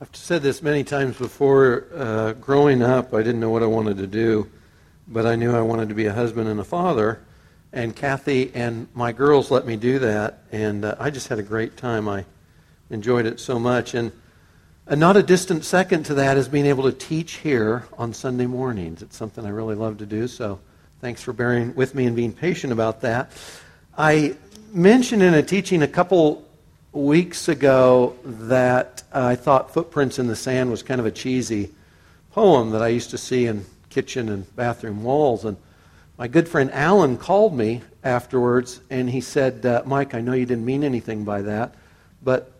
I've said this many times before. Uh, growing up, I didn't know what I wanted to do, but I knew I wanted to be a husband and a father. And Kathy and my girls let me do that, and uh, I just had a great time. I enjoyed it so much. And uh, not a distant second to that is being able to teach here on Sunday mornings. It's something I really love to do, so thanks for bearing with me and being patient about that. I mentioned in a teaching a couple weeks ago that I thought Footprints in the Sand was kind of a cheesy poem that I used to see in kitchen and bathroom walls. And my good friend Alan called me afterwards and he said, uh, Mike, I know you didn't mean anything by that, but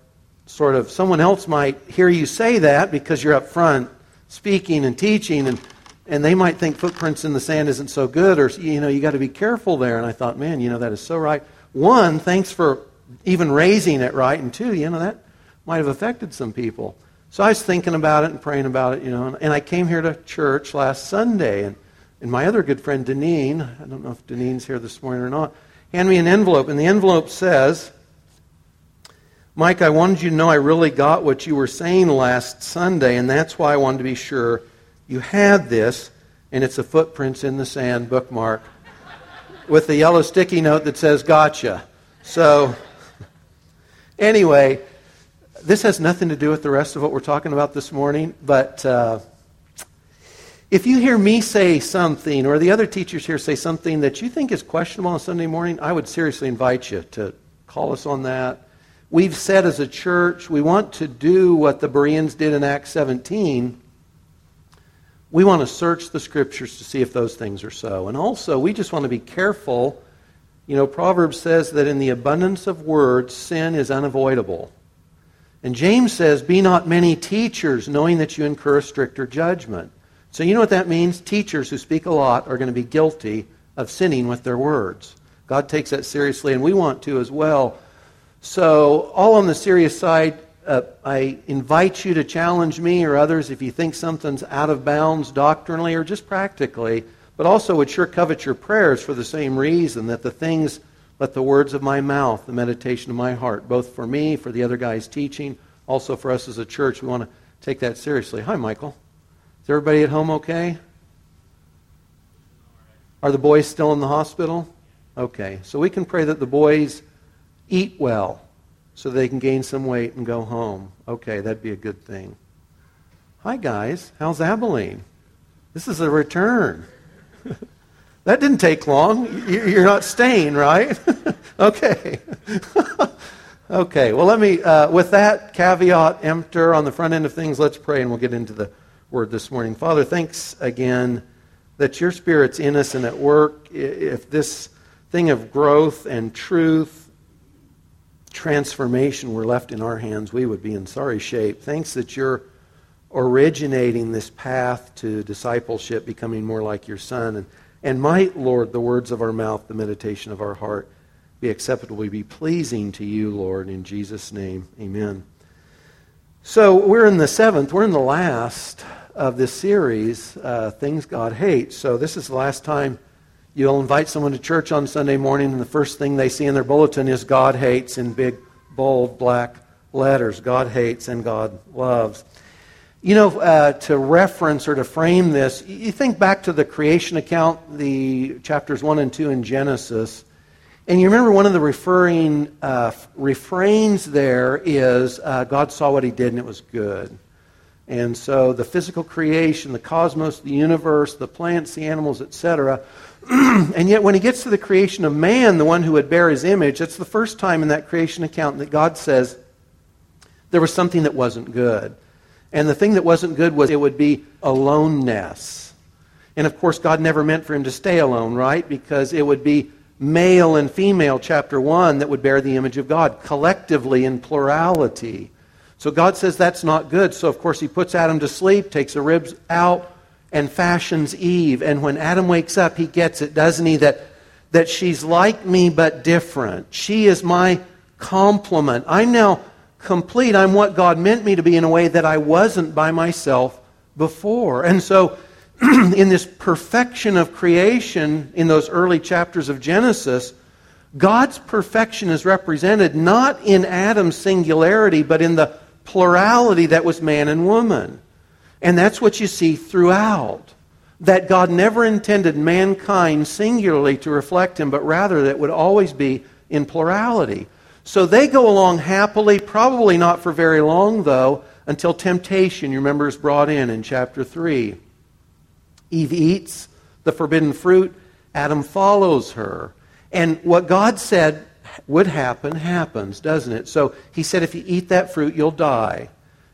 sort of someone else might hear you say that because you're up front speaking and teaching and and they might think footprints in the sand isn't so good or you know you got to be careful there and i thought man you know that is so right one thanks for even raising it right, and two, you know, that might have affected some people. So I was thinking about it and praying about it, you know, and, and I came here to church last Sunday, and, and my other good friend, Deneen, I don't know if Deneen's here this morning or not, handed me an envelope, and the envelope says, Mike, I wanted you to know I really got what you were saying last Sunday, and that's why I wanted to be sure you had this, and it's a footprints in the sand bookmark with the yellow sticky note that says gotcha. So Anyway, this has nothing to do with the rest of what we're talking about this morning, but uh, if you hear me say something, or the other teachers here say something that you think is questionable on Sunday morning, I would seriously invite you to call us on that. We've said as a church we want to do what the Bereans did in Acts 17. We want to search the scriptures to see if those things are so. And also, we just want to be careful you know, Proverbs says that in the abundance of words, sin is unavoidable. And James says, Be not many teachers, knowing that you incur a stricter judgment. So, you know what that means? Teachers who speak a lot are going to be guilty of sinning with their words. God takes that seriously, and we want to as well. So, all on the serious side, uh, I invite you to challenge me or others if you think something's out of bounds doctrinally or just practically but also would sure covet your prayers for the same reason that the things, let the words of my mouth, the meditation of my heart, both for me, for the other guys teaching, also for us as a church, we want to take that seriously. Hi, Michael. Is everybody at home okay? Are the boys still in the hospital? Okay. So we can pray that the boys eat well so they can gain some weight and go home. Okay, that'd be a good thing. Hi, guys. How's Abilene? This is a return. that didn't take long. You're not staying, right? okay. okay. Well, let me, uh, with that caveat emptor on the front end of things, let's pray and we'll get into the word this morning. Father, thanks again that your Spirit's in us and at work. If this thing of growth and truth, transformation were left in our hands, we would be in sorry shape. Thanks that you're originating this path to discipleship, becoming more like your Son. And, and might, Lord, the words of our mouth, the meditation of our heart, be acceptable, be pleasing to you, Lord, in Jesus' name. Amen. So we're in the seventh, we're in the last of this series, uh, Things God Hates. So this is the last time you'll invite someone to church on Sunday morning, and the first thing they see in their bulletin is God hates in big, bold, black letters. God hates and God loves. You know, uh, to reference or to frame this, you think back to the creation account, the chapters 1 and 2 in Genesis, and you remember one of the referring uh, refrains there is uh, God saw what he did and it was good. And so the physical creation, the cosmos, the universe, the plants, the animals, etc. and yet when he gets to the creation of man, the one who would bear his image, that's the first time in that creation account that God says there was something that wasn't good. And the thing that wasn't good was it would be aloneness. And of course, God never meant for him to stay alone, right? Because it would be male and female, chapter 1, that would bear the image of God, collectively in plurality. So God says that's not good. So, of course, he puts Adam to sleep, takes the ribs out, and fashions Eve. And when Adam wakes up, he gets it, doesn't he? That, that she's like me but different. She is my complement. I'm now complete. I'm what God meant me to be in a way that I wasn't by myself before. And so, in this perfection of creation in those early chapters of Genesis, God's perfection is represented not in Adam's singularity, but in the plurality that was man and woman. And that's what you see throughout. That God never intended mankind singularly to reflect Him, but rather that would always be in plurality. So they go along happily, probably not for very long, though, until temptation, you remember, is brought in in chapter 3. Eve eats the forbidden fruit, Adam follows her. And what God said would happen happens, doesn't it? So he said, if you eat that fruit, you'll die.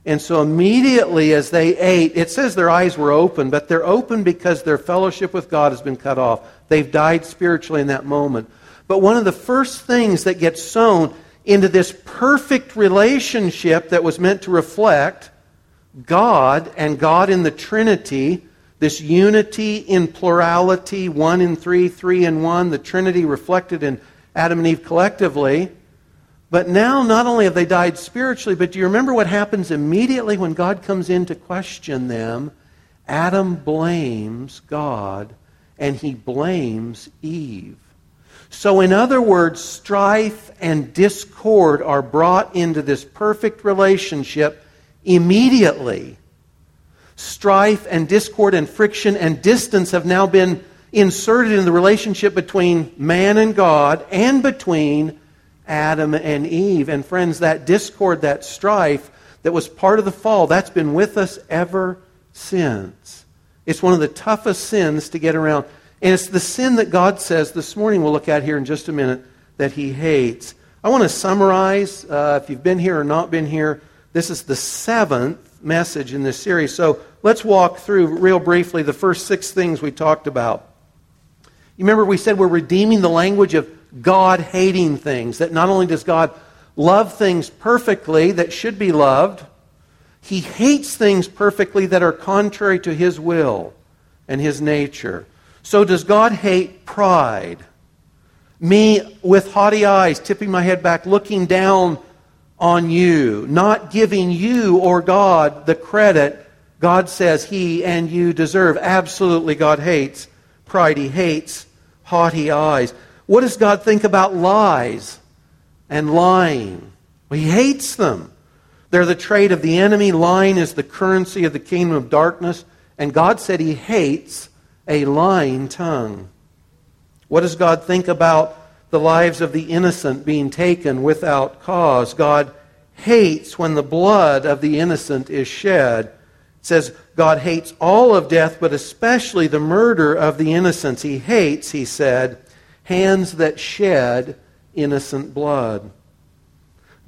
And so immediately as they ate, it says their eyes were open, but they're open because their fellowship with God has been cut off. They've died spiritually in that moment. But one of the first things that gets sown into this perfect relationship that was meant to reflect God and God in the Trinity, this unity in plurality, one in three, three in one, the Trinity reflected in Adam and Eve collectively. But now, not only have they died spiritually, but do you remember what happens immediately when God comes in to question them? Adam blames God and he blames Eve. So, in other words, strife and discord are brought into this perfect relationship immediately. Strife and discord and friction and distance have now been inserted in the relationship between man and God and between Adam and Eve. And friends, that discord, that strife that was part of the fall, that's been with us ever since. It's one of the toughest sins to get around. And it's the sin that God says this morning, we'll look at here in just a minute, that He hates. I want to summarize, uh, if you've been here or not been here, this is the seventh message in this series. So let's walk through real briefly the first six things we talked about. You remember we said we're redeeming the language of God hating things, that not only does God love things perfectly that should be loved, He hates things perfectly that are contrary to His will and His nature. So, does God hate pride? Me with haughty eyes, tipping my head back, looking down on you, not giving you or God the credit God says he and you deserve. Absolutely, God hates pride. He hates haughty eyes. What does God think about lies and lying? Well, he hates them. They're the trait of the enemy. Lying is the currency of the kingdom of darkness. And God said he hates a lying tongue. What does God think about the lives of the innocent being taken without cause? God hates when the blood of the innocent is shed. It says God hates all of death, but especially the murder of the innocents. He hates, he said, hands that shed innocent blood.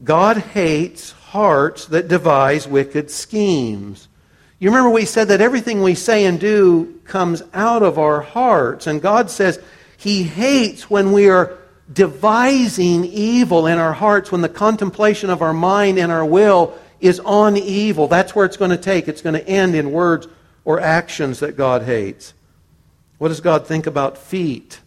God hates hearts that devise wicked schemes. You remember we said that everything we say and do comes out of our hearts. And God says He hates when we are devising evil in our hearts, when the contemplation of our mind and our will is on evil. That's where it's going to take. It's going to end in words or actions that God hates. What does God think about feet?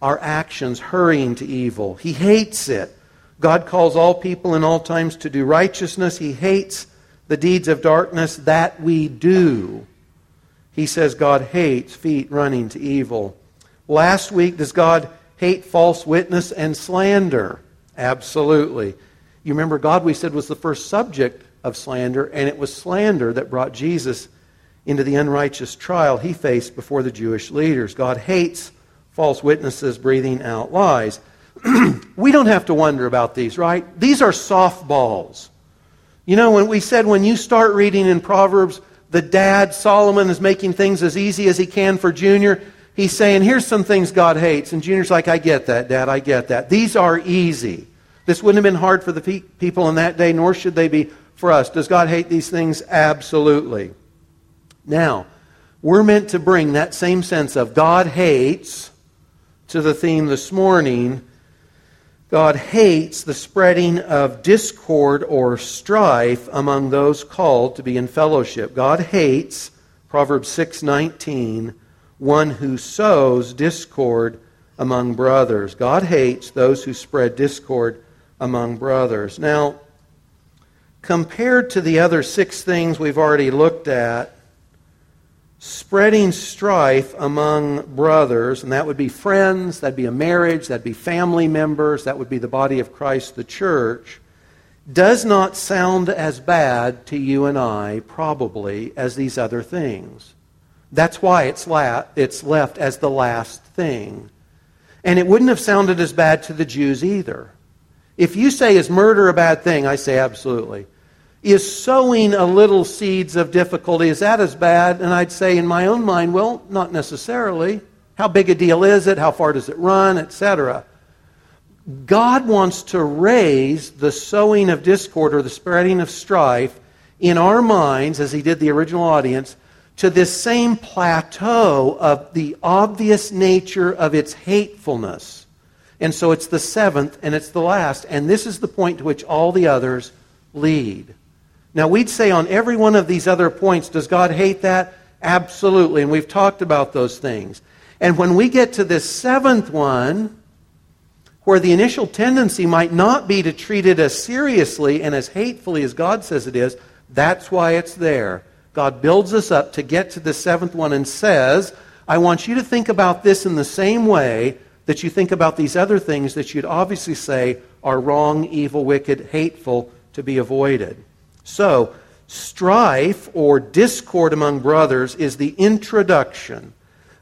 Our actions hurrying to evil. He hates it. God calls all people in all times to do righteousness. He hates the deeds of darkness that we do. He says God hates feet running to evil. Last week, does God hate false witness and slander? Absolutely. You remember, God, we said, was the first subject of slander, and it was slander that brought Jesus into the unrighteous trial he faced before the Jewish leaders. God hates false witnesses breathing out lies. we don't have to wonder about these, right? These are softballs. You know, when we said when you start reading in Proverbs, the dad, Solomon, is making things as easy as he can for Junior. He's saying, here's some things God hates. And Junior's like, I get that, Dad, I get that. These are easy. This wouldn't have been hard for the pe- people in that day, nor should they be for us. Does God hate these things? Absolutely. Now, we're meant to bring that same sense of God hates to the theme this morning God hates the spreading of discord or strife among those called to be in fellowship. God hates, Proverbs 6:19, one who sows discord among brothers. God hates those who spread discord among brothers. Now, compared to the other six things we've already looked at, spreading strife among brothers, and that would be friends, that'd be a marriage, that'd be family members, that would be the body of Christ, the church, does not sound as bad to you and I, probably, as these other things. That's why it's, la- it's left as the last thing. And it wouldn't have sounded as bad to the Jews either. If you say, is murder a bad thing? I say, absolutely. Is sowing a little seeds of difficulty, is that as bad? And I'd say, in my own mind, well, not necessarily. How big a deal is it? How far does it run? Etc. God wants to raise the sowing of discord or the spreading of strife in our minds, as He did the original audience, to this same plateau of the obvious nature of its hatefulness. And so it's the seventh and it's the last. And this is the point to which all the others lead. Now, we'd say on every one of these other points, does God hate that? Absolutely. And we've talked about those things. And when we get to this seventh one, where the initial tendency might not be to treat it as seriously and as hatefully as God says it is, that's why it's there. God builds us up to get to the seventh one and says, I want you to think about this in the same way that you think about these other things that you'd obviously say are wrong, evil, wicked, hateful to be avoided. So, strife or discord among brothers is the introduction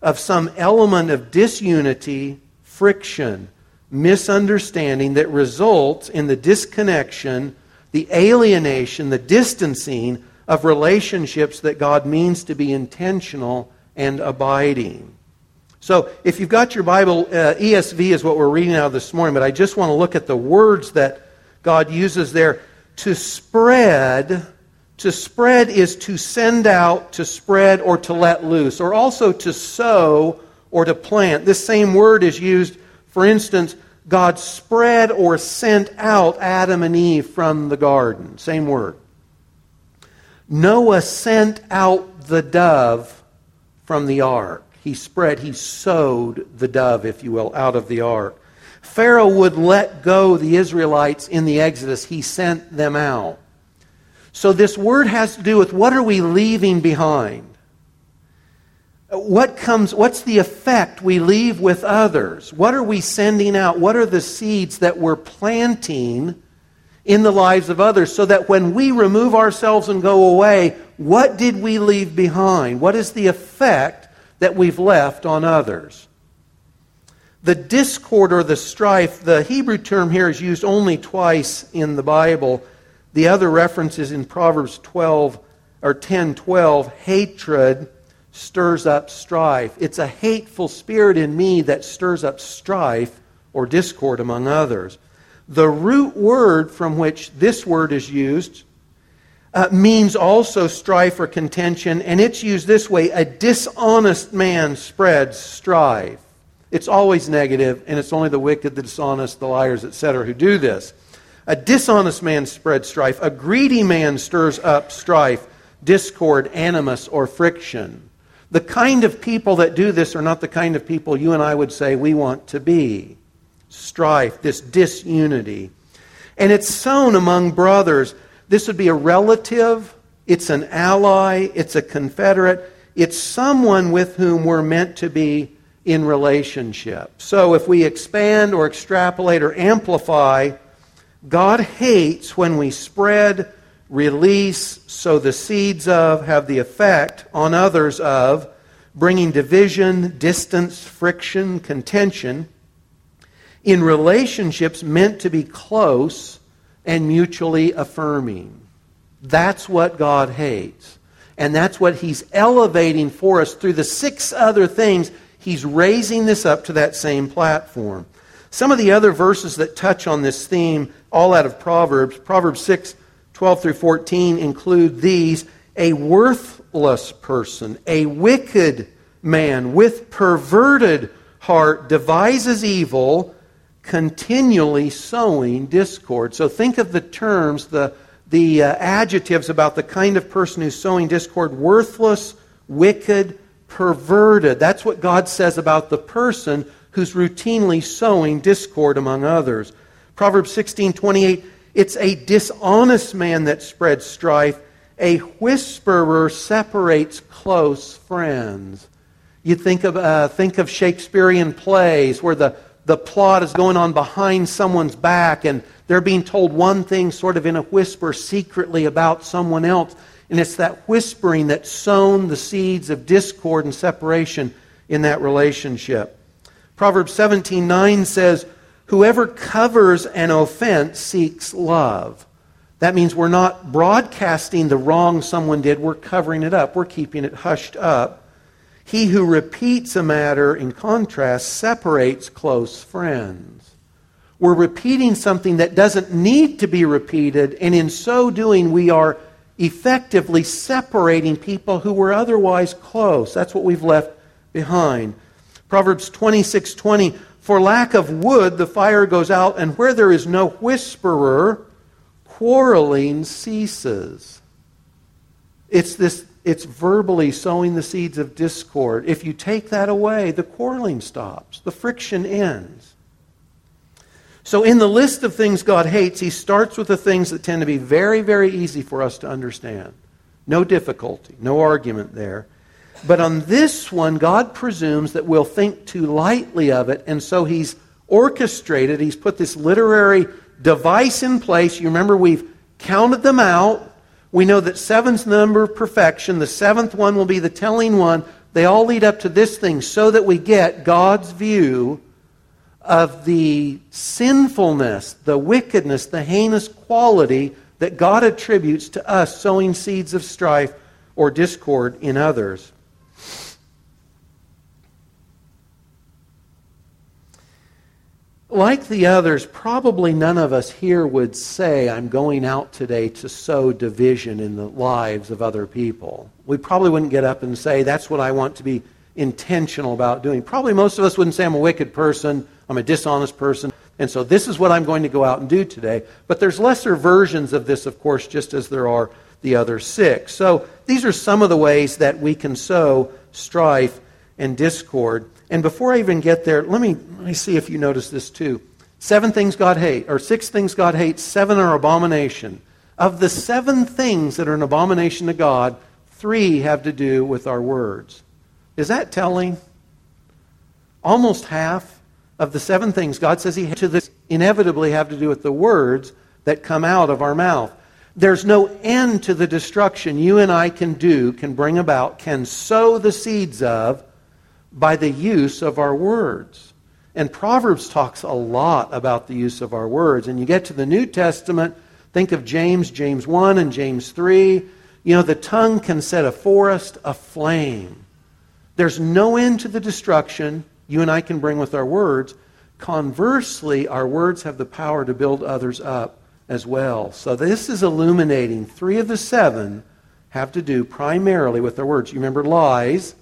of some element of disunity, friction, misunderstanding that results in the disconnection, the alienation, the distancing of relationships that God means to be intentional and abiding. So, if you've got your Bible, uh, ESV is what we're reading out this morning, but I just want to look at the words that God uses there. To spread, to spread is to send out, to spread, or to let loose, or also to sow or to plant. This same word is used for instance, God spread or sent out Adam and Eve from the garden. Same word. Noah sent out the dove from the ark. He spread, he sowed the dove, if you will, out of the ark. Pharaoh would let go the Israelites in the Exodus. He sent them out. So this word has to do with what are we leaving behind? what comes what's the effect we leave with others what are we sending out what are the seeds that we're planting in the lives of others so that when we remove ourselves and go away what did we leave behind what is the effect that we've left on others the discord or the strife the hebrew term here is used only twice in the bible the other reference is in proverbs 12 or 10 12 hatred stirs up strife. It's a hateful spirit in me that stirs up strife or discord among others. The root word from which this word is used uh, means also strife or contention, and it's used this way a dishonest man spreads strife. It's always negative, and it's only the wicked, the dishonest, the liars, etc., who do this. A dishonest man spreads strife. A greedy man stirs up strife, discord, animus, or friction. The kind of people that do this are not the kind of people you and I would say we want to be. Strife, this disunity. And it's sown among brothers. This would be a relative, it's an ally, it's a confederate, it's someone with whom we're meant to be in relationship. So if we expand or extrapolate or amplify, God hates when we spread release, sow the seeds of, have the effect on others of, bringing division, distance, friction, contention in relationships meant to be close and mutually affirming. That's what God hates. And that's what He's elevating for us through the six other things. He's raising this up to that same platform. Some of the other verses that touch on this theme, all out of Proverbs, Proverbs 6 12 through 14 include these a worthless person, a wicked man with perverted heart devises evil, continually sowing discord. So think of the terms, the, the uh, adjectives about the kind of person who's sowing discord worthless, wicked, perverted. That's what God says about the person who's routinely sowing discord among others. Proverbs 16 28 it's a dishonest man that spreads strife. A whisperer separates close friends. You think of, uh, think of Shakespearean plays where the, the plot is going on behind someone's back and They're being told one thing sort of in a whisper secretly about someone else. And it's that whispering that sown the seeds of discord and separation in that relationship. Proverbs 17:9 says, "Whoever covers an offense seeks love." That means we're not broadcasting the wrong someone did, we're covering it up, we're keeping it hushed up. He who repeats a matter, in contrast, separates close friends we're repeating something that doesn't need to be repeated, and in so doing, we are effectively separating people who were otherwise close. That's what we've left behind. Proverbs 26 20, for lack of wood, the fire goes out, and where there is no whisperer, quarreling ceases. It's this it's verbally sowing the seeds of discord. If you take that away, the quarreling stops, the friction ends. So, in the list of things God hates, he starts with the things that tend to be very, very easy for us to understand. No difficulty, no argument there. But on this one, God presumes that we'll think too lightly of it, and so he's orchestrated, he's put this literary device in place. You remember we've counted them out. We know that seven's the number of perfection. The seventh one will be the telling one. They all lead up to this thing so that we get God's view of the sinfulness, the wickedness, the heinous quality that God attributes to us sowing seeds of strife or discord in others. Like the others, probably none of us here would say, I'm going out today to sow division in the lives of other people. We probably wouldn't get up and say, That's what I want to be intentional about doing. Probably most of us wouldn't say, I'm a wicked person. I'm a dishonest person. And so this is what I'm going to go out and do today. But there's lesser versions of this, of course, just as there are the other six. So these are some of the ways that we can sow strife and discord. And before I even get there, let me, let me see if you notice this too. Seven things God hates, or six things God hates, seven are abomination. Of the seven things that are an abomination to God, three have to do with our words. Is that telling? Almost half of the seven things God says He to this inevitably have to do with the words that come out of our mouth. There's no end to the destruction you and I can do, can bring about, can sow the seeds of by the use of our words. And Proverbs talks a lot about the use of our words. And you get to the New Testament, think of James, James 1 and James 3. You know, the tongue can set a forest aflame. There's no end to the destruction you and I can bring with our words. Conversely, our words have the power to build others up as well. So this is illuminating. Three of the seven have to do primarily with our words. You remember lies,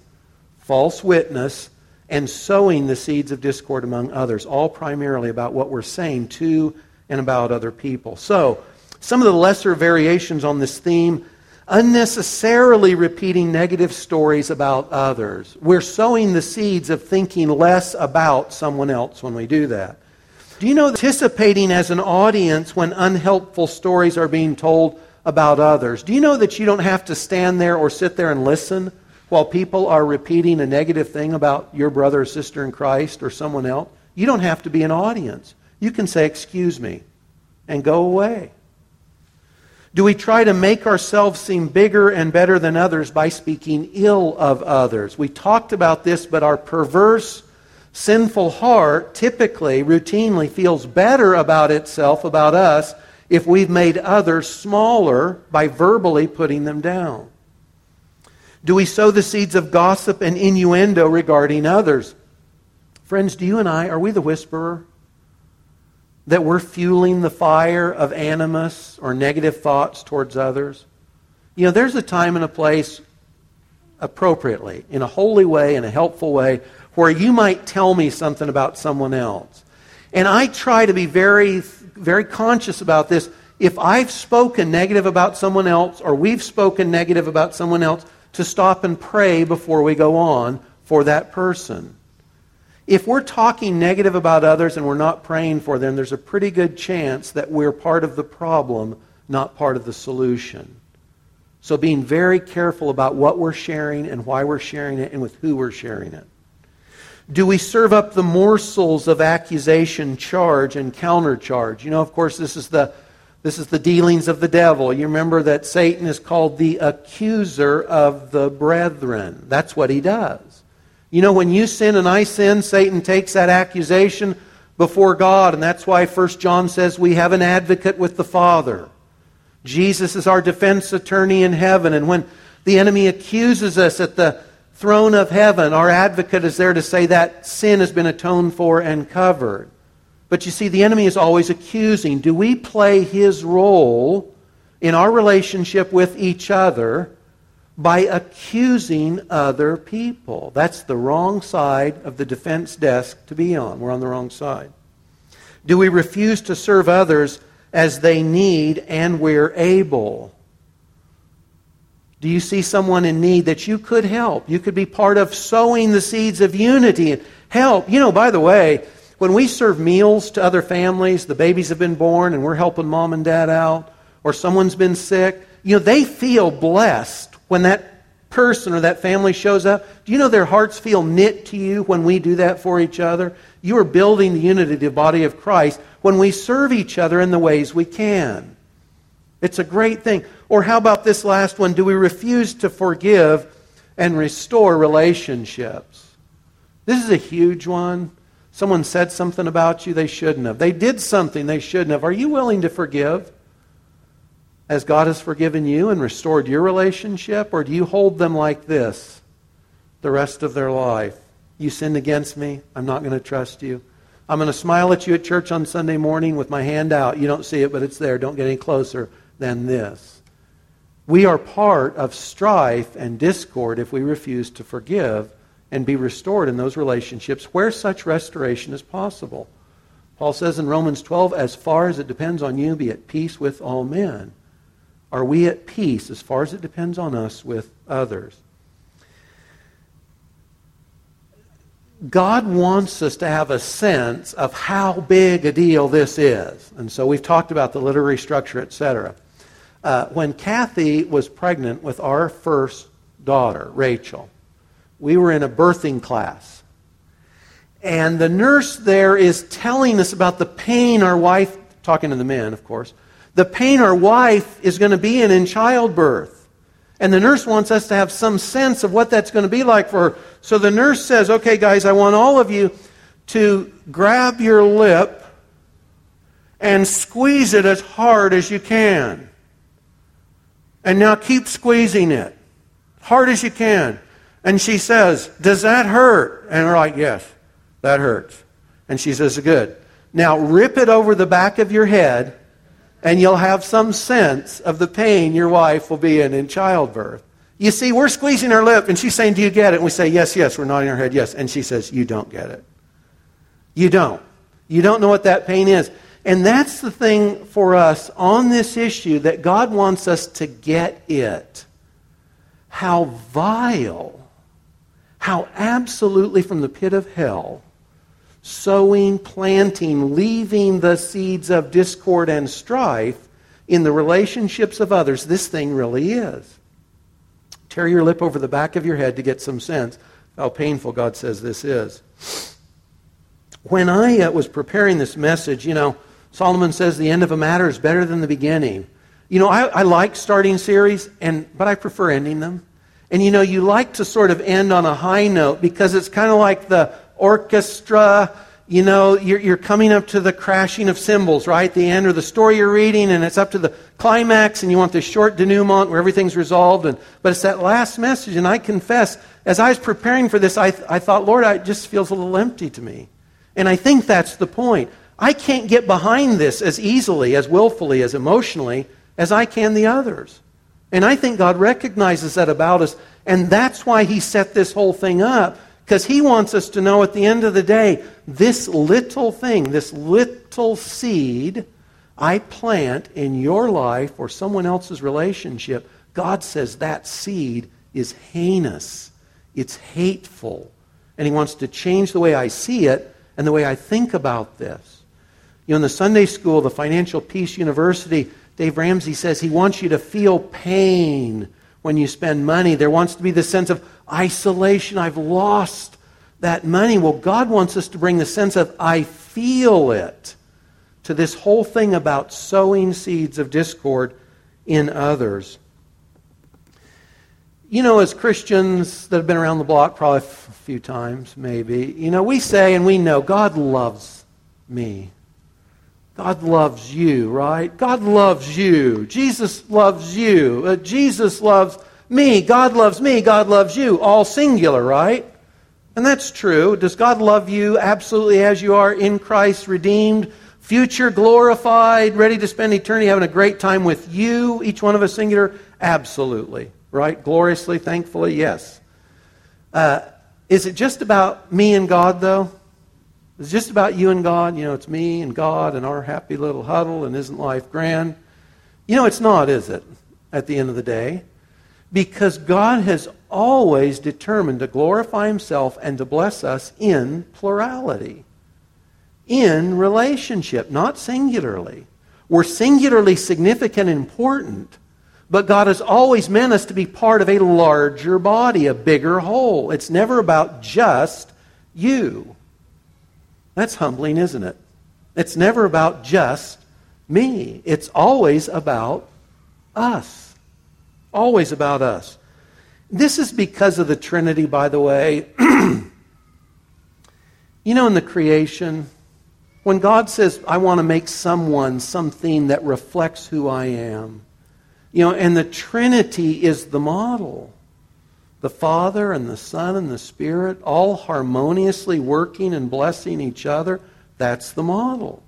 false witness, and sowing the seeds of discord among others, all primarily about what we're saying to and about other people. So, some of the lesser variations on this theme unnecessarily repeating negative stories about others. We're sowing the seeds of thinking less about someone else when we do that. Do you know anticipating as an audience when unhelpful stories are being told about others? Do you know that you don't have to stand there or sit there and listen while people are repeating a negative thing about your brother or sister in Christ or someone else? You don't have to be an audience. You can say, Excuse me, and go away. Do we try to make ourselves seem bigger and better than others by speaking ill of others? We talked about this, but our perverse, sinful heart typically, routinely feels better about itself, about us, if we've made others smaller by verbally putting them down. Do we sow the seeds of gossip and innuendo regarding others? Friends, do you and I, are we the whisperer? That we're fueling the fire of animus or negative thoughts towards others? You know, there's a time and a place appropriately, in a holy way, in a helpful way, where you might tell me something about someone else. And I try to be very, very conscious about this. If I've spoken negative about someone else, or we've spoken negative about someone else, to stop and pray before we go on for that person. If we're talking negative about others and we're not praying for them, there's a pretty good chance that we're part of the problem, not part of the solution. So being very careful about what we're sharing and why we're sharing it and with who we're sharing it. Do we serve up the morsels of accusation, charge, and countercharge? You know, of course, this is the this is the dealings of the devil. You remember that Satan is called the accuser of the brethren. That's what he does. You know, when you sin and I sin, Satan takes that accusation before God, and that's why 1 John says we have an advocate with the Father. Jesus is our defense attorney in heaven, and when the enemy accuses us at the throne of heaven, our advocate is there to say that sin has been atoned for and covered. But you see, the enemy is always accusing. Do we play his role in our relationship with each other by accusing other people? That's the wrong side of the defense desk to be on. We're on the wrong side. Do we refuse to serve others as they need and we're able? Do you see someone in need that you could help? You could be part of sowing the seeds of unity and help. You know, by the way, when we serve meals to other families, the babies have been born and we're helping mom and dad out, or someone's been sick, you know, they feel blessed when that person or that family shows up. Do you know their hearts feel knit to you when we do that for each other? You are building the unity of the body of Christ when we serve each other in the ways we can. It's a great thing. Or how about this last one? Do we refuse to forgive and restore relationships? This is a huge one. Someone said something about you they shouldn't have. They did something they shouldn't have. Are you willing to forgive as God has forgiven you and restored your relationship? Or do you hold them like this the rest of their life? You sinned against me. I'm not going to trust you. I'm going to smile at you at church on Sunday morning with my hand out. You don't see it, but it's there. Don't get any closer than this. We are part of strife and discord if we refuse to forgive and be restored in those relationships where such restoration is possible. Paul says in Romans 12, as far as it depends on you, be at peace with all men. Are we at peace as far as it depends on us with others? God wants us to have a sense of how big a deal this is. And so we've talked about the literary structure, etc. Uh, when Kathy was pregnant with our first daughter, Rachel, we were in a birthing class. And the nurse there is telling us about the pain our wife, talking to the men, of course, the pain our wife is going to be in in childbirth. And the nurse wants us to have some sense of what that's going to be like for her. So the nurse says, okay, guys, I want all of you to grab your lip and squeeze it as hard as you can. And now keep squeezing it, hard as you can. And she says, Does that hurt? And we're like, Yes, that hurts. And she says, Good. Now rip it over the back of your head, and you'll have some sense of the pain your wife will be in in childbirth. You see, we're squeezing her lip, and she's saying, Do you get it? And we say, Yes, yes. We're nodding our head, Yes. And she says, You don't get it. You don't. You don't know what that pain is. And that's the thing for us on this issue that God wants us to get it. How vile how absolutely from the pit of hell, sowing, planting, leaving the seeds of discord and strife in the relationships of others, this thing really is. Tear your lip over the back of your head to get some sense how painful God says this is. When I uh, was preparing this message, you know, Solomon says the end of a matter is better than the beginning. You know, I, I like starting series, and but I prefer ending them. And you know, you like to sort of end on a high note because it's kind of like the orchestra. You know, you're, you're, coming up to the crashing of cymbals, right? The end or the story you're reading, and it's up to the climax, and you want this short denouement where everything's resolved. And, but it's that last message, and I confess, as I was preparing for this, I, I thought, Lord, it just feels a little empty to me. And I think that's the point. I can't get behind this as easily, as willfully, as emotionally as I can the others. And I think God recognizes that about us. And that's why He set this whole thing up. Because He wants us to know at the end of the day, this little thing, this little seed I plant in your life or someone else's relationship, God says that seed is heinous. It's hateful. And He wants to change the way I see it and the way I think about this. You know, in the Sunday school, the Financial Peace University, Dave Ramsey says he wants you to feel pain when you spend money. There wants to be this sense of isolation. I've lost that money. Well, God wants us to bring the sense of, I feel it, to this whole thing about sowing seeds of discord in others. You know, as Christians that have been around the block probably a few times, maybe, you know, we say and we know God loves me. God loves you, right? God loves you. Jesus loves you. Uh, Jesus loves me. God loves me. God loves you. All singular, right? And that's true. Does God love you absolutely as you are in Christ, redeemed, future glorified, ready to spend eternity having a great time with you, each one of us singular? Absolutely. Right? Gloriously, thankfully, yes. Uh, is it just about me and God, though? Is it just about you and God? You know, it's me and God and our happy little huddle, and isn't life grand? You know, it's not, is it, at the end of the day? Because God has always determined to glorify himself and to bless us in plurality, in relationship, not singularly. We're singularly significant and important, but God has always meant us to be part of a larger body, a bigger whole. It's never about just you. That's humbling, isn't it? It's never about just me. It's always about us. Always about us. This is because of the Trinity, by the way. you know, in the creation, when God says, I want to make someone, something that reflects who I am, you know, and the Trinity is the model. The Father and the Son and the Spirit all harmoniously working and blessing each other. That's the model.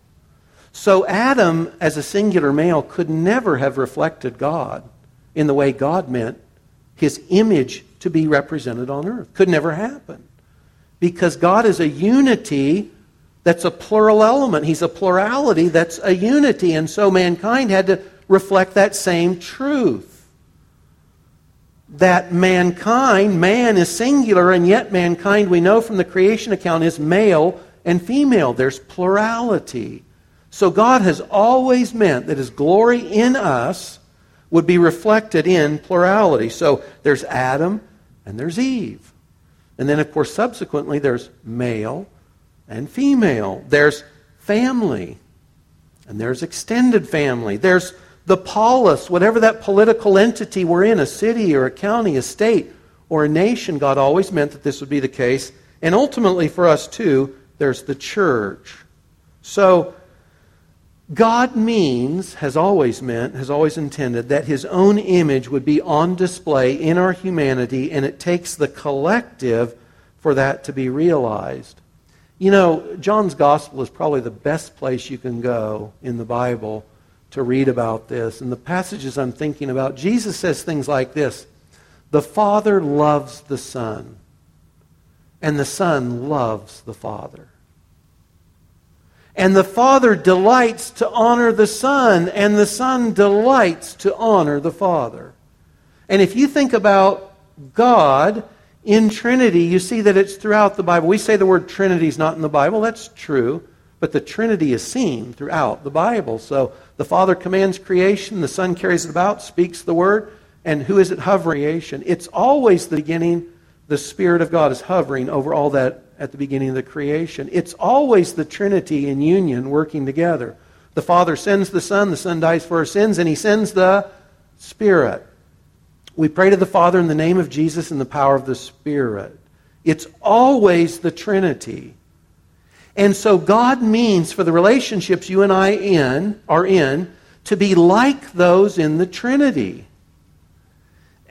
So Adam, as a singular male, could never have reflected God in the way God meant his image to be represented on earth. Could never happen. Because God is a unity that's a plural element. He's a plurality that's a unity. And so mankind had to reflect that same truth. That mankind, man is singular, and yet mankind, we know from the creation account, is male and female. There's plurality. So God has always meant that his glory in us would be reflected in plurality. So there's Adam and there's Eve. And then, of course, subsequently, there's male and female. There's family. And there's extended family. There's the polis, whatever that political entity we're in, a city or a county, a state, or a nation. God always meant that this would be the case. And ultimately, for us too, there's the church. So, God means, has always meant, has always intended, that his own image would be on display in our humanity, and it takes the collective for that to be realized. You know, John's Gospel is probably the best place you can go in the Bible to read about this. And the passages I'm thinking about, Jesus says things like this The Father loves the Son, and the Son loves the Father. And the Father delights to honor the Son, and the Son delights to honor the Father. And if you think about God in Trinity, you see that it's throughout the Bible. We say the word Trinity is not in the Bible. That's true. But the Trinity is seen throughout the Bible. So the Father commands creation, the Son carries it about, speaks the word, and who is it hovering? Creation. It's always the beginning. The Spirit of God is hovering over all that at the beginning of the creation. It's always the Trinity in union working together. The Father sends the Son, the Son dies for our sins, and He sends the Spirit. We pray to the Father in the name of Jesus in the power of the Spirit. It's always the Trinity. And so God means for the relationships you and I in are in to be like those in the Trinity.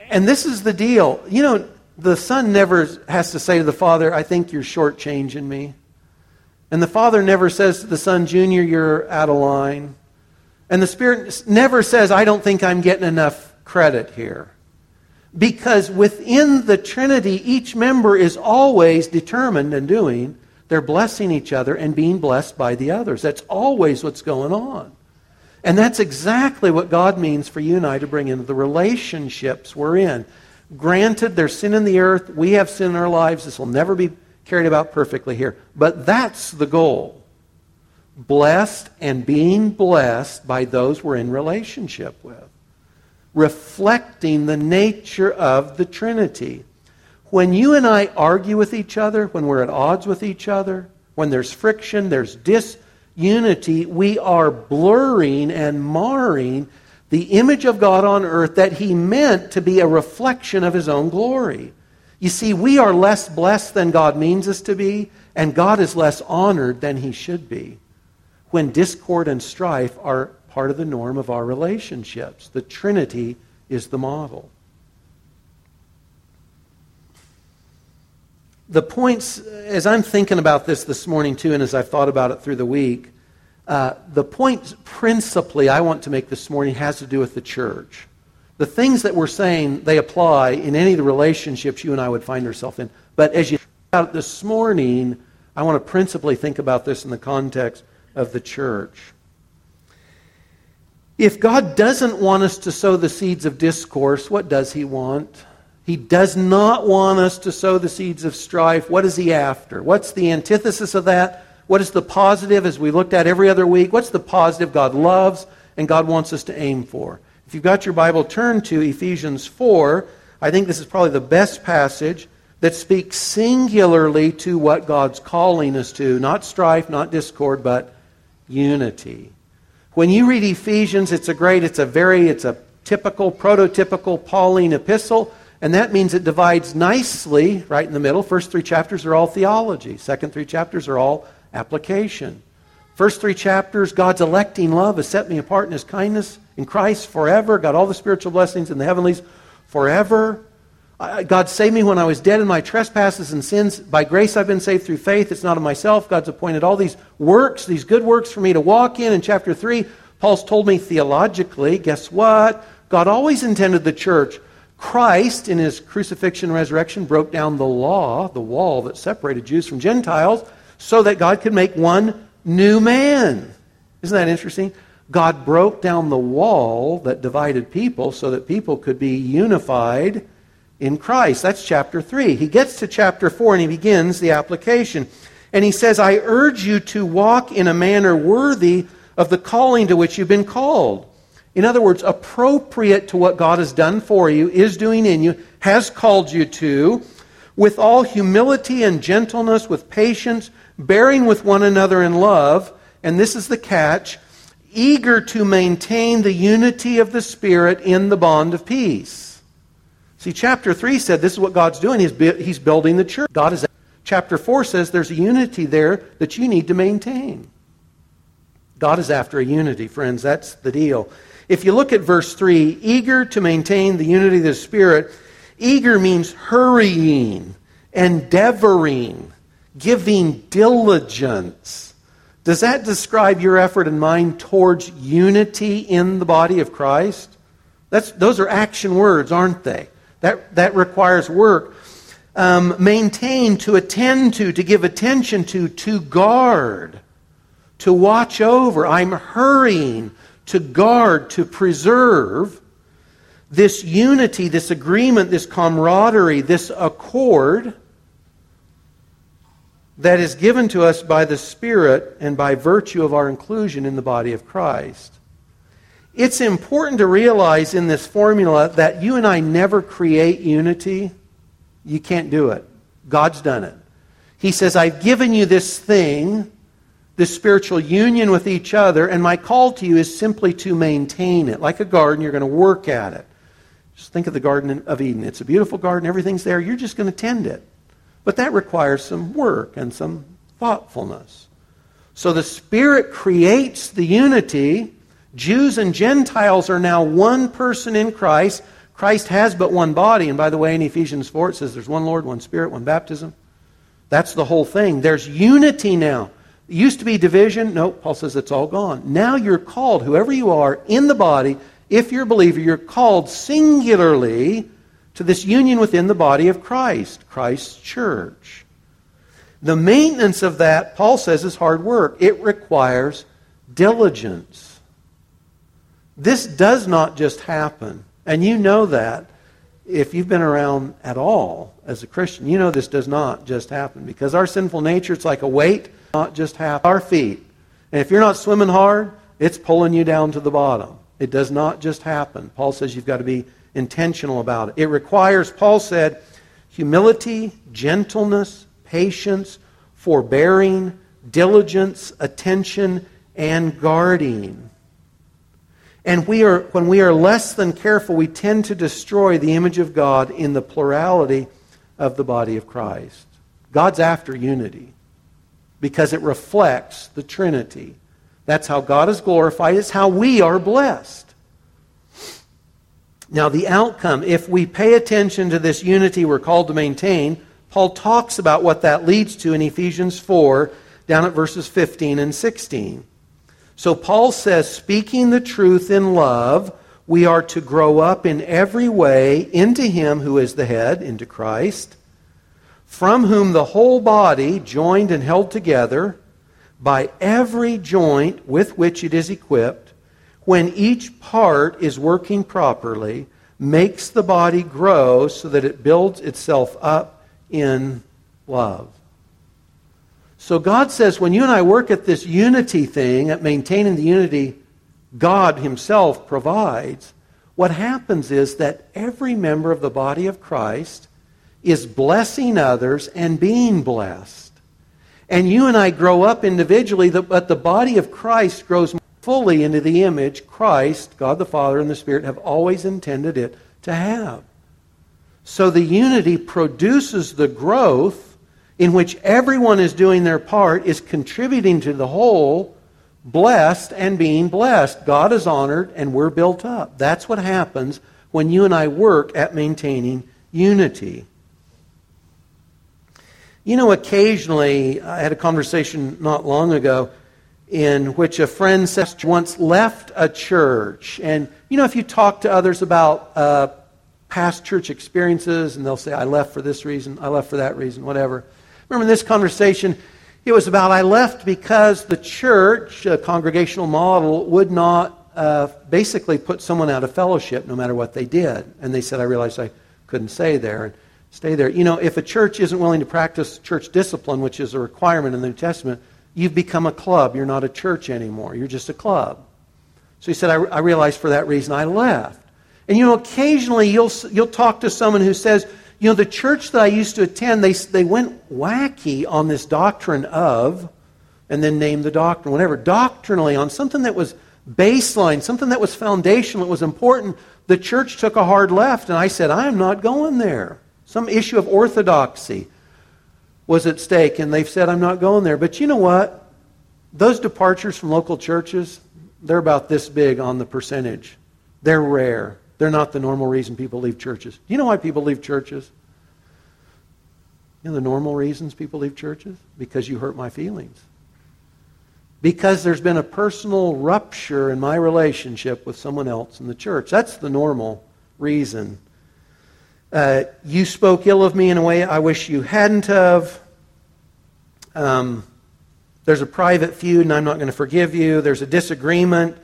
And this is the deal. You know, the son never has to say to the father, I think you're shortchanging me. And the father never says to the son, Junior, you're out of line. And the Spirit never says, I don't think I'm getting enough credit here. Because within the Trinity, each member is always determined and doing, they're blessing each other and being blessed by the others. That's always what's going on. And that's exactly what God means for you and I to bring into the relationships we're in. Granted, there's sin in the earth. We have sin in our lives. This will never be carried about perfectly here. But that's the goal. Blessed and being blessed by those we're in relationship with. Reflecting the nature of the Trinity. When you and I argue with each other, when we're at odds with each other, when there's friction, there's disunity, we are blurring and marring the image of God on earth that He meant to be a reflection of His own glory. You see, we are less blessed than God means us to be, and God is less honored than He should be when discord and strife are part of the norm of our relationships. The Trinity is the model. The points, as I'm thinking about this this morning too, and as I've thought about it through the week, uh, the point principally I want to make this morning has to do with the church. The things that we're saying, they apply in any of the relationships you and I would find ourselves in. But as you out this morning, I want to principally think about this in the context of the church. If God doesn't want us to sow the seeds of discourse, what does He want? He does not want us to sow the seeds of strife. What is He after? What's the antithesis of that? What is the positive, as we looked at every other week? What's the positive God loves and God wants us to aim for? If you've got your Bible, turn to Ephesians 4. I think this is probably the best passage that speaks singularly to what God's calling us to. Not strife, not discord, but unity. When you read Ephesians, it's a great, it's a very, it's a typical, prototypical Pauline epistle, and that means it divides nicely right in the middle. First three chapters are all theology, second three chapters are all application. First three chapters, God's electing love has set me apart in his kindness in Christ forever, got all the spiritual blessings in the heavenlies forever. God saved me when I was dead in my trespasses and sins. By grace I've been saved through faith. It's not of myself. God's appointed all these works, these good works for me to walk in. In chapter 3, Paul's told me theologically, guess what? God always intended the church. Christ, in his crucifixion and resurrection, broke down the law, the wall that separated Jews from Gentiles, so that God could make one new man. Isn't that interesting? God broke down the wall that divided people so that people could be unified in Christ. That's chapter 3. He gets to chapter 4 and he begins the application. And he says, I urge you to walk in a manner worthy of the calling to which you've been called. In other words, appropriate to what God has done for you, is doing in you, has called you to, with all humility and gentleness, with patience, bearing with one another in love. And this is the catch eager to maintain the unity of the Spirit in the bond of peace. See, chapter 3 said this is what God's doing. He's, he's building the church. God is. Chapter 4 says there's a unity there that you need to maintain. God is after a unity, friends. That's the deal. If you look at verse 3, eager to maintain the unity of the Spirit, eager means hurrying, endeavoring, giving diligence. Does that describe your effort and mine towards unity in the body of Christ? That's, those are action words, aren't they? That, that requires work. Um, maintain, to attend to, to give attention to, to guard, to watch over. I'm hurrying to guard, to preserve this unity, this agreement, this camaraderie, this accord that is given to us by the Spirit and by virtue of our inclusion in the body of Christ. It's important to realize in this formula that you and I never create unity. You can't do it. God's done it. He says, I've given you this thing, this spiritual union with each other, and my call to you is simply to maintain it. Like a garden, you're going to work at it. Just think of the Garden of Eden. It's a beautiful garden, everything's there. You're just going to tend it. But that requires some work and some thoughtfulness. So the Spirit creates the unity Jews and Gentiles are now one person in Christ. Christ has but one body. And by the way, in Ephesians 4, it says there's one Lord, one Spirit, one baptism. That's the whole thing. There's unity now. It used to be division. No, Paul says it's all gone. Now you're called, whoever you are, in the body, if you're a believer, you're called singularly to this union within the body of Christ, Christ's church. The maintenance of that, Paul says, is hard work. It requires diligence. This does not just happen. And you know that if you've been around at all as a Christian. You know this does not just happen because our sinful nature, it's like a weight, not just happen. Our feet. And if you're not swimming hard, it's pulling you down to the bottom. It does not just happen. Paul says you've got to be intentional about it. It requires, Paul said, humility, gentleness, patience, forbearing, diligence, attention, and guarding. And we are, when we are less than careful, we tend to destroy the image of God in the plurality of the body of Christ. God's after unity because it reflects the Trinity. That's how God is glorified, it's how we are blessed. Now, the outcome, if we pay attention to this unity we're called to maintain, Paul talks about what that leads to in Ephesians 4, down at verses 15 and 16. So Paul says, speaking the truth in love, we are to grow up in every way into Him who is the head, into Christ, from whom the whole body, joined and held together by every joint with which it is equipped, when each part is working properly, makes the body grow so that it builds itself up in love. So God says when you and I work at this unity thing, at maintaining the unity God Himself provides, what happens is that every member of the body of Christ is blessing others and being blessed. And you and I grow up individually, but the body of Christ grows fully into the image Christ, God the Father, and the Spirit have always intended it to have. So the unity produces the growth in which everyone is doing their part, is contributing to the whole, blessed and being blessed. God is honored and we're built up. That's what happens when you and I work at maintaining unity. You know, occasionally, I had a conversation not long ago in which a friend says once left a church. And, you know, if you talk to others about uh, past church experiences, and they'll say, I left for this reason, I left for that reason, whatever. Remember in this conversation, it was about I left because the church, a congregational model, would not uh, basically put someone out of fellowship no matter what they did. And they said, I realized I couldn't stay there and stay there. You know, if a church isn't willing to practice church discipline, which is a requirement in the New Testament, You've become a club. You're not a church anymore. You're just a club. So he said, I, I realized for that reason I left. And you know, occasionally you'll, you'll talk to someone who says, you know, the church that I used to attend, they, they went wacky on this doctrine of, and then name the doctrine, whatever. Doctrinally, on something that was baseline, something that was foundational, that was important, the church took a hard left, and I said, I am not going there. Some issue of orthodoxy was at stake, and they've said, I'm not going there. But you know what? Those departures from local churches, they're about this big on the percentage. They're rare. They're not the normal reason people leave churches. Do you know why people leave churches? You know the normal reasons people leave churches? Because you hurt my feelings. Because there's been a personal rupture in my relationship with someone else in the church. That's the normal reason. Uh, you spoke ill of me in a way I wish you hadn't of. Um, there's a private feud, and I'm not going to forgive you. There's a disagreement.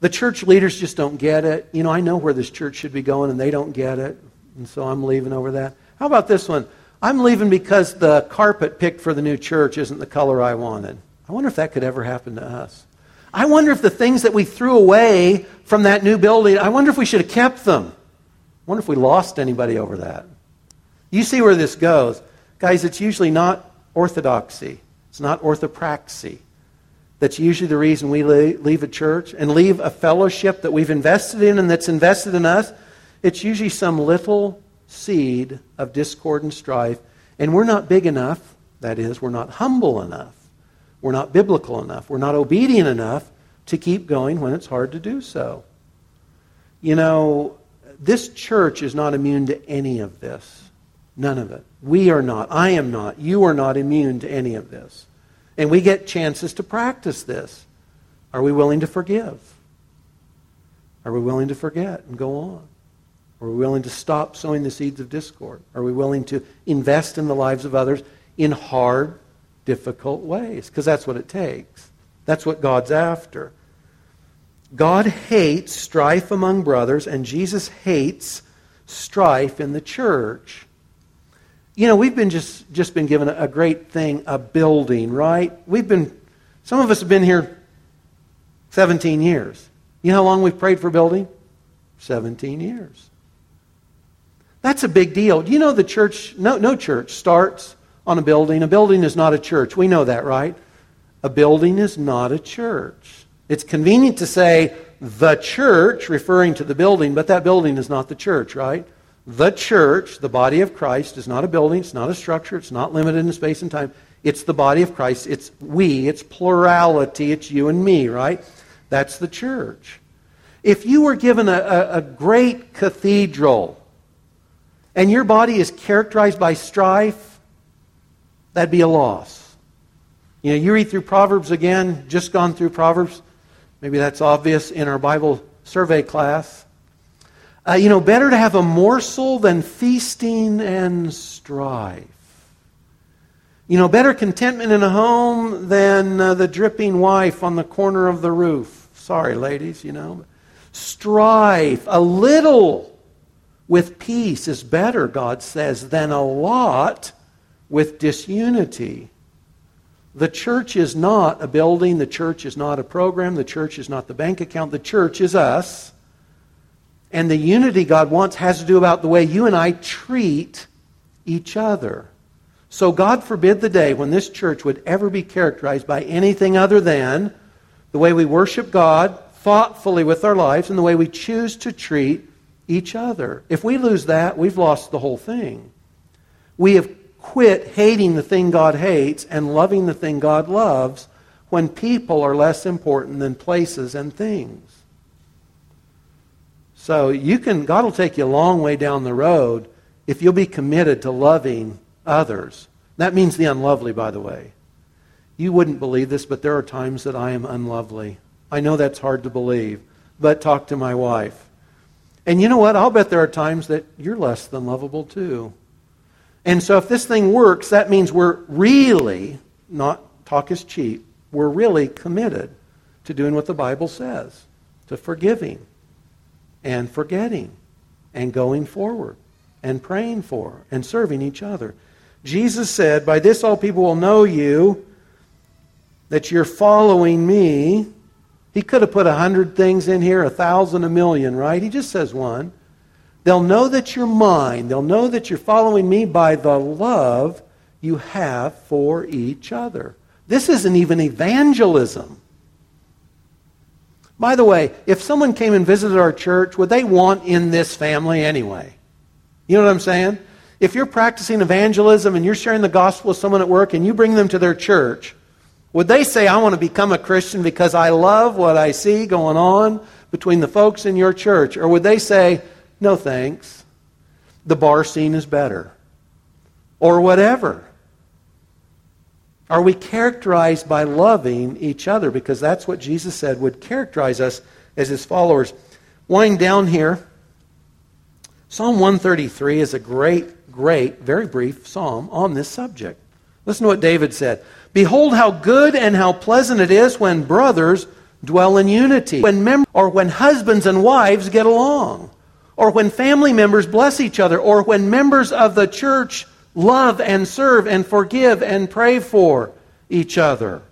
The church leaders just don't get it. You know, I know where this church should be going, and they don't get it. And so I'm leaving over that. How about this one? I'm leaving because the carpet picked for the new church isn't the color I wanted. I wonder if that could ever happen to us. I wonder if the things that we threw away from that new building, I wonder if we should have kept them. Wonder if we lost anybody over that. You see where this goes. Guys, it's usually not orthodoxy, it's not orthopraxy. That's usually the reason we leave a church and leave a fellowship that we've invested in and that's invested in us. It's usually some little seed of discord and strife. And we're not big enough, that is, we're not humble enough, we're not biblical enough, we're not obedient enough to keep going when it's hard to do so. You know, this church is not immune to any of this. None of it. We are not. I am not. You are not immune to any of this. And we get chances to practice this. Are we willing to forgive? Are we willing to forget and go on? Are we willing to stop sowing the seeds of discord? Are we willing to invest in the lives of others in hard, difficult ways? Because that's what it takes. That's what God's after. God hates strife among brothers, and Jesus hates strife in the church. You know, we've been just, just been given a, great thing, a building, right? We've been, some of us have been here 17 years. You know how long we've prayed for building? 17 years. That's a big deal. Do you know the church, no, no church starts on a building. A building is not a church. We know that, right? A building is not a church. It's convenient to say the church, referring to the building, but that building is not the church, right? The church, the body of Christ, is not a building, it's not a structure, it's not limited in space and time. It's the body of Christ. It's we, it's plurality, it's you and me, right? That's the church. If you were given a, a, a great cathedral and your body is characterized by strife, that'd be a loss. You know, you read through Proverbs again, just gone through Proverbs. Maybe that's obvious in our Bible survey class. Uh, you know, better to have a morsel than feasting and strife. You know, better contentment in a home than uh, the dripping wife on the corner of the roof. Sorry, ladies, you know. Strife, a little with peace is better, God says, than a lot with disunity. The church is not a building, the church is not a program, the church is not the bank account, the church is us. And the unity God wants has to do about the way you and I treat each other. So God forbid the day when this church would ever be characterized by anything other than the way we worship God thoughtfully with our lives and the way we choose to treat each other. If we lose that, we've lost the whole thing. We have quit hating the thing God hates and loving the thing God loves when people are less important than places and things. So you can God will take you a long way down the road if you'll be committed to loving others. That means the unlovely, by the way. You wouldn't believe this, but there are times that I am unlovely. I know that's hard to believe, but talk to my wife. And you know what? I'll bet there are times that you're less than lovable too. And so if this thing works, that means we're really, not talk is cheap, we're really committed to doing what the Bible says, to forgiving and forgetting and going forward and praying for and serving each other. Jesus said, By this all people will know you, that you're following me. He could have put a hundred things in here, a thousand, a million, right? He just says one. They'll know that you're mine. They'll know that you're following me by the love you have for each other. This isn't even evangelism. By the way, if someone came and visited our church, would they want in this family anyway? You know what I'm saying? if you're practicing evangelism and you're sharing the gospel with someone at work and you bring them to their church, would they say, I want to become a Christian because I love what I see going on between the folks in your church? Or would they say, no thanks, the bar scene is better? Or whatever. Are we characterized by loving each other? Because that's what Jesus said would characterize us as his followers. Wind down here. Psalm 133 is a great great, very brief psalm on this subject. Listen to what David said Behold, how good and how pleasant it is when brothers dwell in unity, when mem- or when husbands and wives get along, or when family members bless each other, or when members of the church love and serve and forgive and pray for each other.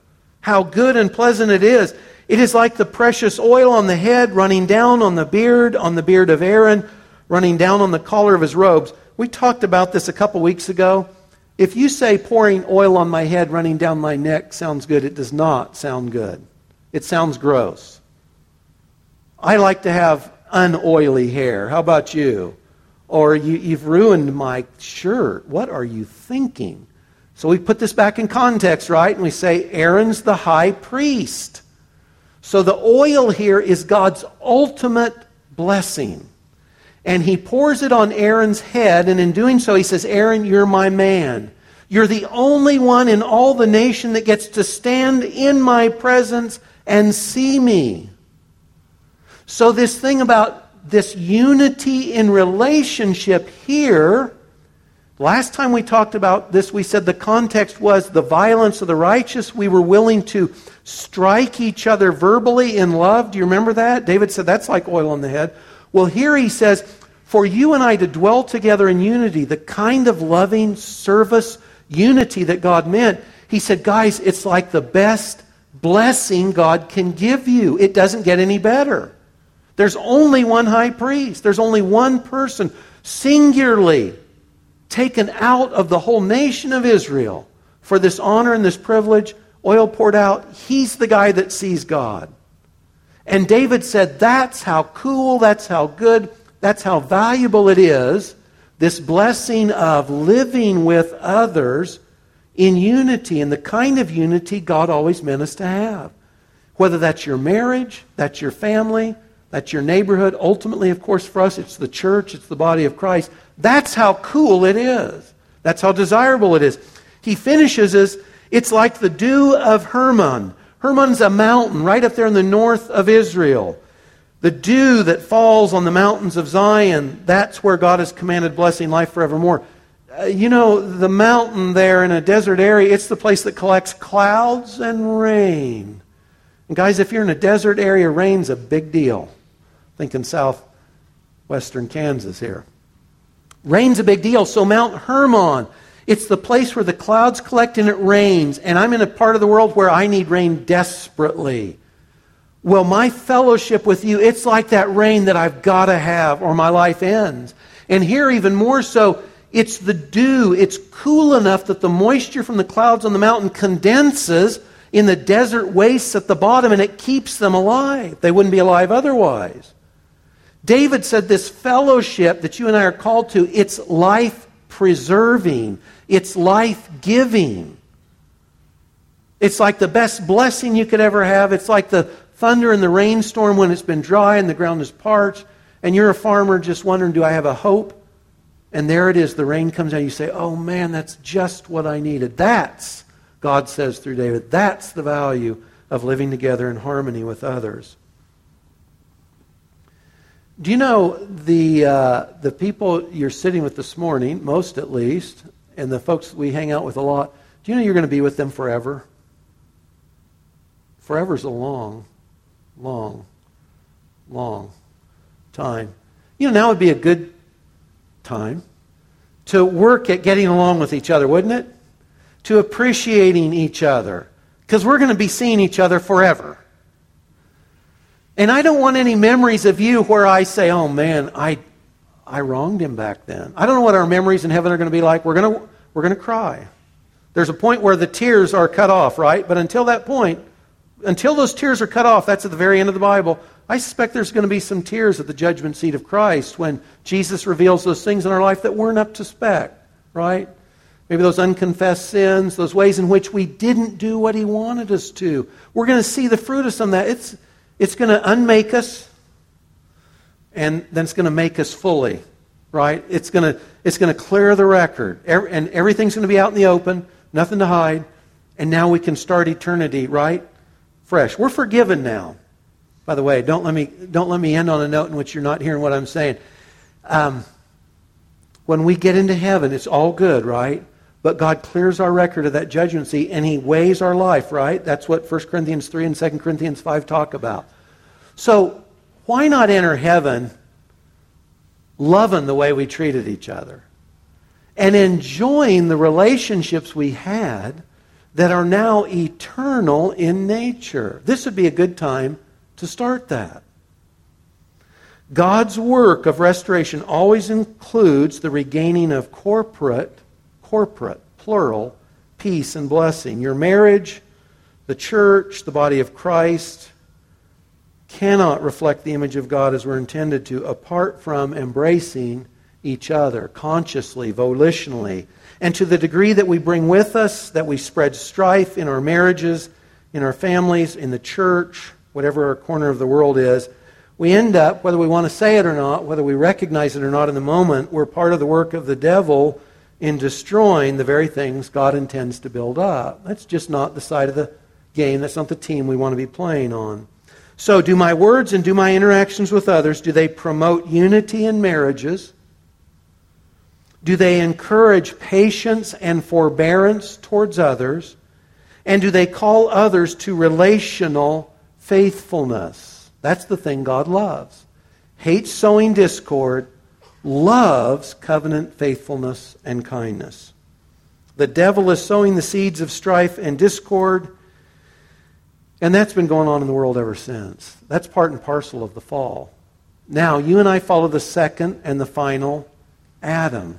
How good and pleasant it is. It is like the precious oil on the head running down on the beard, on the beard of Aaron, running down on the collar of his robes we talked about this a couple weeks ago. If you say pouring oil on my head, running down my neck sounds good, it does not sound good. It sounds gross. I like to have unoily hair. How about you? Or you, you've ruined my shirt. What are you thinking? So we put this back in context, right? And we say, Aaron's the high priest. So the oil here is God's ultimate blessing. And he pours it on Aaron's head, and in doing so, he says, Aaron, you're my man. You're the only one in all the nation that gets to stand in my presence and see me. So, this thing about this unity in relationship here, last time we talked about this, we said the context was the violence of the righteous. We were willing to strike each other verbally in love. Do you remember that? David said that's like oil on the head. Well, here he says, for you and I to dwell together in unity, the kind of loving service unity that God meant, he said, guys, it's like the best blessing God can give you. It doesn't get any better. There's only one high priest, there's only one person singularly taken out of the whole nation of Israel for this honor and this privilege, oil poured out. He's the guy that sees God. And David said, That's how cool, that's how good, that's how valuable it is, this blessing of living with others in unity, and the kind of unity God always meant us to have. Whether that's your marriage, that's your family, that's your neighborhood. Ultimately, of course, for us, it's the church, it's the body of Christ. That's how cool it is. That's how desirable it is. He finishes as it's like the dew of Hermon. Hermon's a mountain right up there in the north of Israel. The dew that falls on the mountains of Zion, that's where God has commanded blessing life forevermore. Uh, you know, the mountain there in a desert area, it's the place that collects clouds and rain. And guys, if you're in a desert area, rain's a big deal. Thinking southwestern Kansas here. Rain's a big deal. So Mount Hermon, it's the place where the clouds collect and it rains. And I'm in a part of the world where I need rain desperately. Well, my fellowship with you, it's like that rain that I've got to have or my life ends. And here, even more so, it's the dew. It's cool enough that the moisture from the clouds on the mountain condenses in the desert wastes at the bottom and it keeps them alive. They wouldn't be alive otherwise. David said this fellowship that you and I are called to, it's life preserving, it's life giving. It's like the best blessing you could ever have. It's like the thunder and the rainstorm when it's been dry and the ground is parched, and you're a farmer just wondering, do I have a hope? And there it is, the rain comes down. You say, oh man, that's just what I needed. That's, God says through David, that's the value of living together in harmony with others. Do you know the, uh, the people you're sitting with this morning, most at least, and the folks we hang out with a lot, do you know you're going to be with them forever? Forever's a long, long, long time. You know, now would be a good time to work at getting along with each other, wouldn't it? To appreciating each other. Because we're going to be seeing each other forever. And I don't want any memories of you where I say, oh man, I, I wronged him back then. I don't know what our memories in heaven are going to be like. We're going to, we're going to cry. There's a point where the tears are cut off, right? But until that point, until those tears are cut off, that's at the very end of the Bible. I suspect there's going to be some tears at the judgment seat of Christ when Jesus reveals those things in our life that weren't up to spec, right? Maybe those unconfessed sins, those ways in which we didn't do what he wanted us to. We're going to see the fruit of some of that. It's, it's going to unmake us, and then it's going to make us fully, right? It's going to, it's going to clear the record, and everything's going to be out in the open, nothing to hide, and now we can start eternity, right? Fresh. We're forgiven now. By the way, don't let me, don't let me end on a note in which you're not hearing what I'm saying. Um, when we get into heaven, it's all good, right? But God clears our record of that judgment seat and He weighs our life, right? That's what 1 Corinthians 3 and 2 Corinthians 5 talk about. So, why not enter heaven loving the way we treated each other and enjoying the relationships we had that are now eternal in nature? This would be a good time to start that. God's work of restoration always includes the regaining of corporate corporate, plural, peace and blessing. Your marriage, the church, the body of Christ cannot reflect the image of God as we're intended to apart from embracing each other consciously, volitionally. And to the degree that we bring with us, that we spread strife in our marriages, in our families, in the church, whatever our corner of the world is, we end up, whether we want to say it or not, whether we recognize it or not in the moment, we're part of the work of the devil in destroying the very things God intends to build up. That's just not the side of the game. That's not the team we want to be playing on. So, do my words and do my interactions with others, do they promote unity in marriages? Do they encourage patience and forbearance towards others? And do they call others to relational faithfulness? That's the thing God loves. Hates sowing discord, loves covenant faithfulness and kindness. The devil is sowing the seeds of strife and discord, and that's been going on in the world ever since. That's part and parcel of the fall. Now, you and I follow the second and the final Adam.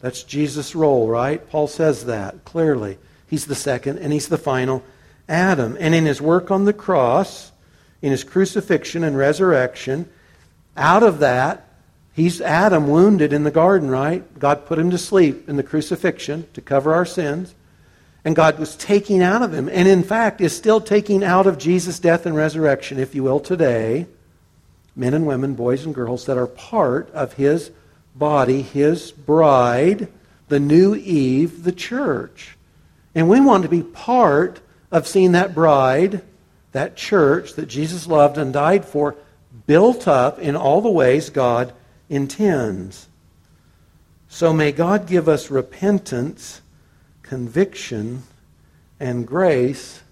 That's Jesus' role, right? Paul says that clearly. He's the second and he's the final Adam. And in his work on the cross, in his crucifixion and resurrection, out of that, he's Adam wounded in the garden, right? God put him to sleep in the crucifixion to cover our sins. And God was taking out of him, and in fact is still taking out of Jesus' death and resurrection, if you will, today, men and women, boys and girls that are part of his body, his bride, the new Eve, the church. And we want to be part of seeing that bride, that church that Jesus loved and died for, built up in all the ways God intends. So may God give us repentance conviction, and grace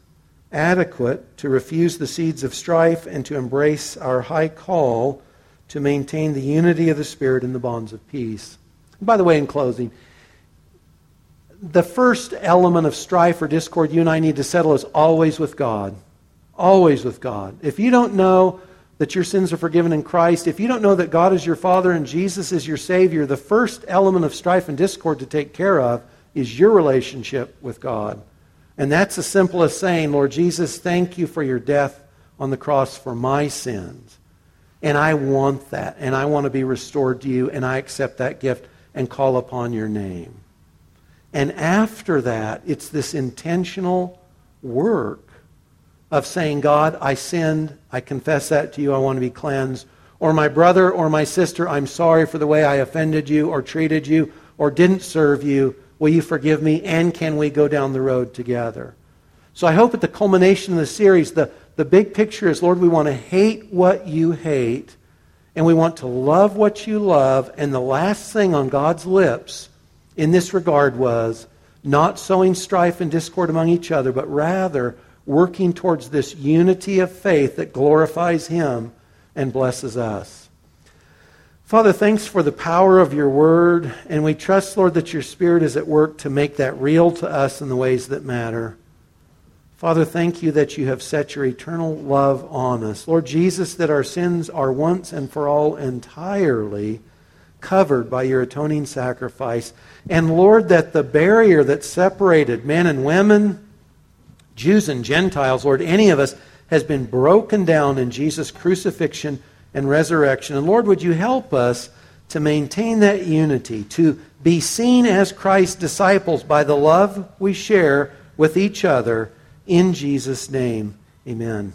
adequate to refuse the seeds of strife and to embrace our high call to maintain the unity of the Spirit in the bonds of peace. by the way, in closing, the first element of strife or discord you and I need to settle is always with God. Always with God. If you don't know that your sins are forgiven in Christ, if you don't know that God is your Father and Jesus is your Savior, the first element of strife and discord to take care of is your relationship with God. And that's as simple as saying, Lord Jesus, thank you for your death on the cross for my sins. And I want that. And I want to be restored to you. And I accept that gift and call upon your name. And after that, it's this intentional work of saying, God, I sinned. I confess that to you. I want to be cleansed. Or my brother or my sister, I'm sorry for the way I offended you or treated you or didn't serve you. Will you forgive me? And can we go down the road together? So I hope at the culmination of the series, the, the big picture is Lord, we want to hate what you hate, and we want to love what you love. And the last thing on God's lips in this regard was not sowing strife and discord among each other, but rather working towards this unity of faith that glorifies Him and blesses us. Father, thanks for the power of your word, and we trust, Lord, that your Spirit is at work to make that real to us in the ways that matter. Father, thank you that you have set your eternal love on us. Lord Jesus, that our sins are once and for all entirely covered by your atoning sacrifice. And Lord, that the barrier that separated men and women, Jews and Gentiles, Lord, any of us, has been broken down in Jesus' crucifixion and resurrection. And Lord, would you help us to maintain that unity, to be seen as Christ's disciples by the love we share with each other. In Jesus' name, amen.